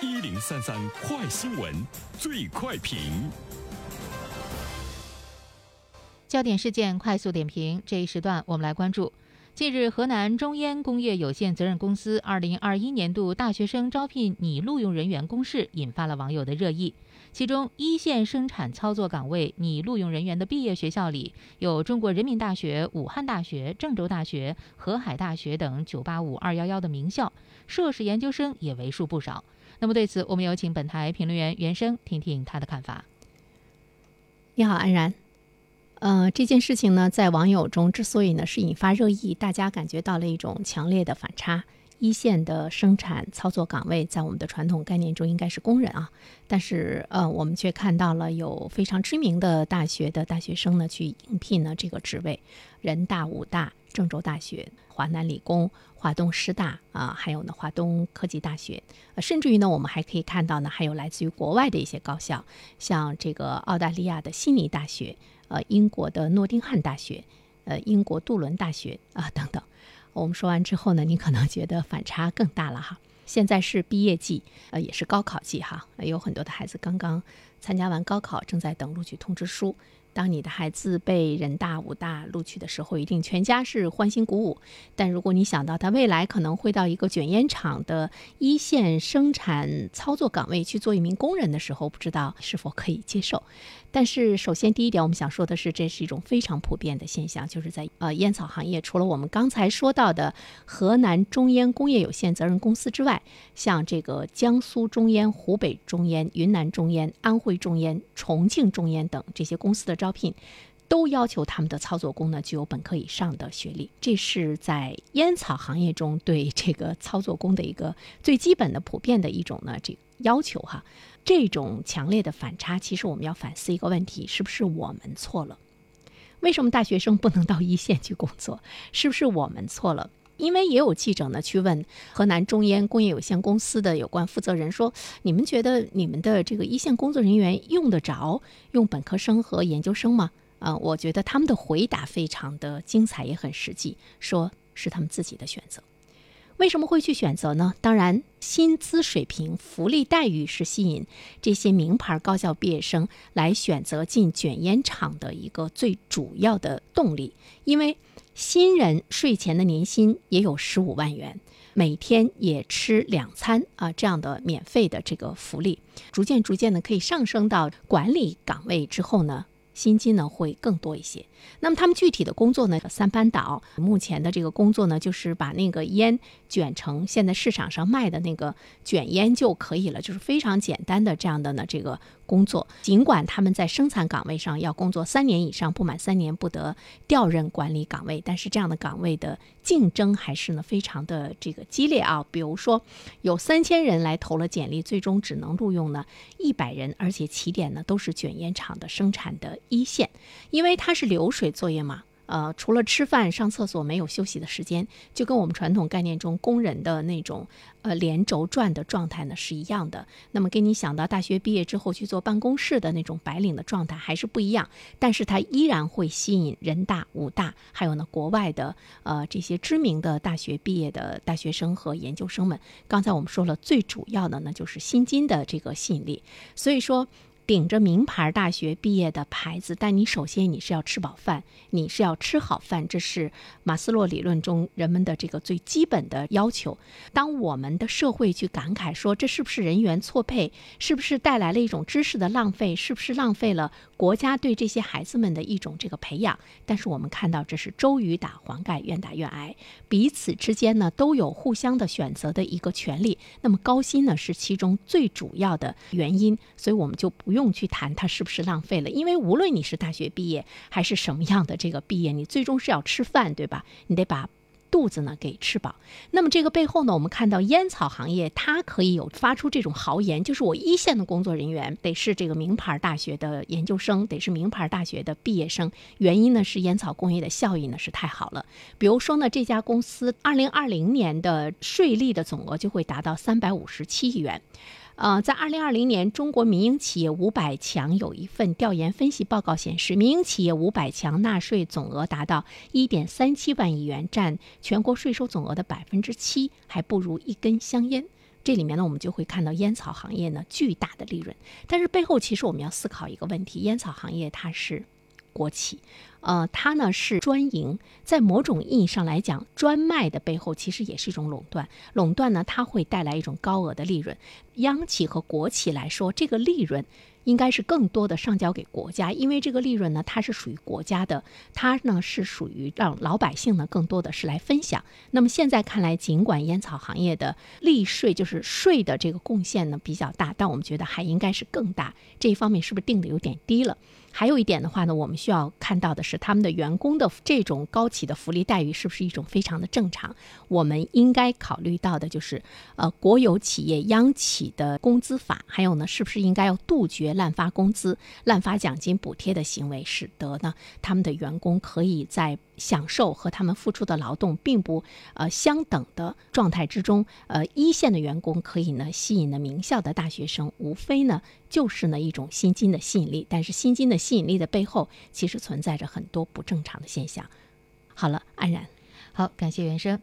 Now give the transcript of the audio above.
一零三三快新闻，最快评。焦点事件快速点评，这一时段我们来关注。近日，河南中烟工业有限责任公司二零二一年度大学生招聘拟录用人员公示，引发了网友的热议。其中，一线生产操作岗位拟录用人员的毕业学校里，有中国人民大学、武汉大学、郑州大学、河海大学等 “985”、“211” 的名校，硕士研究生也为数不少。那么，对此，我们有请本台评论员袁生听听他的看法。你好，安然。呃，这件事情呢，在网友中之所以呢是引发热议，大家感觉到了一种强烈的反差。一线的生产操作岗位，在我们的传统概念中应该是工人啊，但是呃，我们却看到了有非常知名的大学的大学生呢去应聘呢这个职位，人大、武大、郑州大学、华南理工、华东师大啊，还有呢华东科技大学，呃，甚至于呢，我们还可以看到呢，还有来自于国外的一些高校，像这个澳大利亚的悉尼大学。呃，英国的诺丁汉大学，呃，英国杜伦大学啊，等等。我们说完之后呢，你可能觉得反差更大了哈。现在是毕业季，呃，也是高考季哈，有很多的孩子刚刚参加完高考，正在等录取通知书。当你的孩子被人大、武大录取的时候，一定全家是欢欣鼓舞。但如果你想到他未来可能会到一个卷烟厂的一线生产操作岗位去做一名工人的时候，不知道是否可以接受。但是，首先第一点，我们想说的是，这是一种非常普遍的现象，就是在呃烟草行业，除了我们刚才说到的河南中烟工业有限责任公司之外，像这个江苏中烟、湖北中烟、云南中烟、安徽中烟、重庆中烟等这些公司的招聘，都要求他们的操作工呢具有本科以上的学历。这是在烟草行业中对这个操作工的一个最基本的、普遍的一种呢这个要求哈。这种强烈的反差，其实我们要反思一个问题：是不是我们错了？为什么大学生不能到一线去工作？是不是我们错了？因为也有记者呢去问河南中烟工业有限公司的有关负责人说：“你们觉得你们的这个一线工作人员用得着用本科生和研究生吗？”啊，我觉得他们的回答非常的精彩，也很实际，说是他们自己的选择。为什么会去选择呢？当然，薪资水平、福利待遇是吸引这些名牌高校毕业生来选择进卷烟厂的一个最主要的动力。因为新人税前的年薪也有十五万元，每天也吃两餐啊，这样的免费的这个福利，逐渐逐渐的可以上升到管理岗位之后呢。薪金呢会更多一些。那么他们具体的工作呢？三班倒目前的这个工作呢，就是把那个烟卷成现在市场上卖的那个卷烟就可以了，就是非常简单的这样的呢这个工作。尽管他们在生产岗位上要工作三年以上，不满三年不得调任管理岗位，但是这样的岗位的竞争还是呢非常的这个激烈啊。比如说有三千人来投了简历，最终只能录用呢一百人，而且起点呢都是卷烟厂的生产的。一线，因为它是流水作业嘛。呃，除了吃饭、上厕所，没有休息的时间，就跟我们传统概念中工人的那种呃连轴转的状态呢是一样的。那么，跟你想到大学毕业之后去做办公室的那种白领的状态还是不一样。但是它依然会吸引人大、武大，还有呢国外的呃这些知名的大学毕业的大学生和研究生们。刚才我们说了，最主要的呢就是薪金的这个吸引力。所以说。顶着名牌大学毕业的牌子，但你首先你是要吃饱饭，你是要吃好饭，这是马斯洛理论中人们的这个最基本的要求。当我们的社会去感慨说这是不是人员错配，是不是带来了一种知识的浪费，是不是浪费了国家对这些孩子们的一种这个培养？但是我们看到这是周瑜打黄盖，愿打愿挨，彼此之间呢都有互相的选择的一个权利。那么高薪呢是其中最主要的原因，所以我们就不用。用去谈它是不是浪费了？因为无论你是大学毕业还是什么样的这个毕业，你最终是要吃饭，对吧？你得把肚子呢给吃饱。那么这个背后呢，我们看到烟草行业它可以有发出这种豪言，就是我一线的工作人员得是这个名牌大学的研究生，得是名牌大学的毕业生。原因呢是烟草工业的效益呢是太好了。比如说呢，这家公司二零二零年的税利的总额就会达到三百五十七亿元。呃，在二零二零年，中国民营企业五百强有一份调研分析报告显示，民营企业五百强纳税总额达到一点三七万亿元，占全国税收总额的百分之七，还不如一根香烟。这里面呢，我们就会看到烟草行业呢巨大的利润。但是背后其实我们要思考一个问题：烟草行业它是国企，呃，它呢是专营，在某种意义上来讲，专卖的背后其实也是一种垄断。垄断呢，它会带来一种高额的利润。央企和国企来说，这个利润。应该是更多的上交给国家，因为这个利润呢，它是属于国家的，它呢是属于让老百姓呢更多的是来分享。那么现在看来，尽管烟草行业的利税就是税的这个贡献呢比较大，但我们觉得还应该是更大。这一方面是不是定的有点低了？还有一点的话呢，我们需要看到的是，是他们的员工的这种高企的福利待遇是不是一种非常的正常？我们应该考虑到的就是，呃，国有企业央企的工资法，还有呢，是不是应该要杜绝滥发工资、滥发奖金补贴的行为，使得呢他们的员工可以在享受和他们付出的劳动并不呃相等的状态之中，呃，一线的员工可以呢吸引了名校的大学生，无非呢。就是呢一种薪金的吸引力，但是薪金的吸引力的背后，其实存在着很很多不正常的现象。好了，安然，好，感谢原生。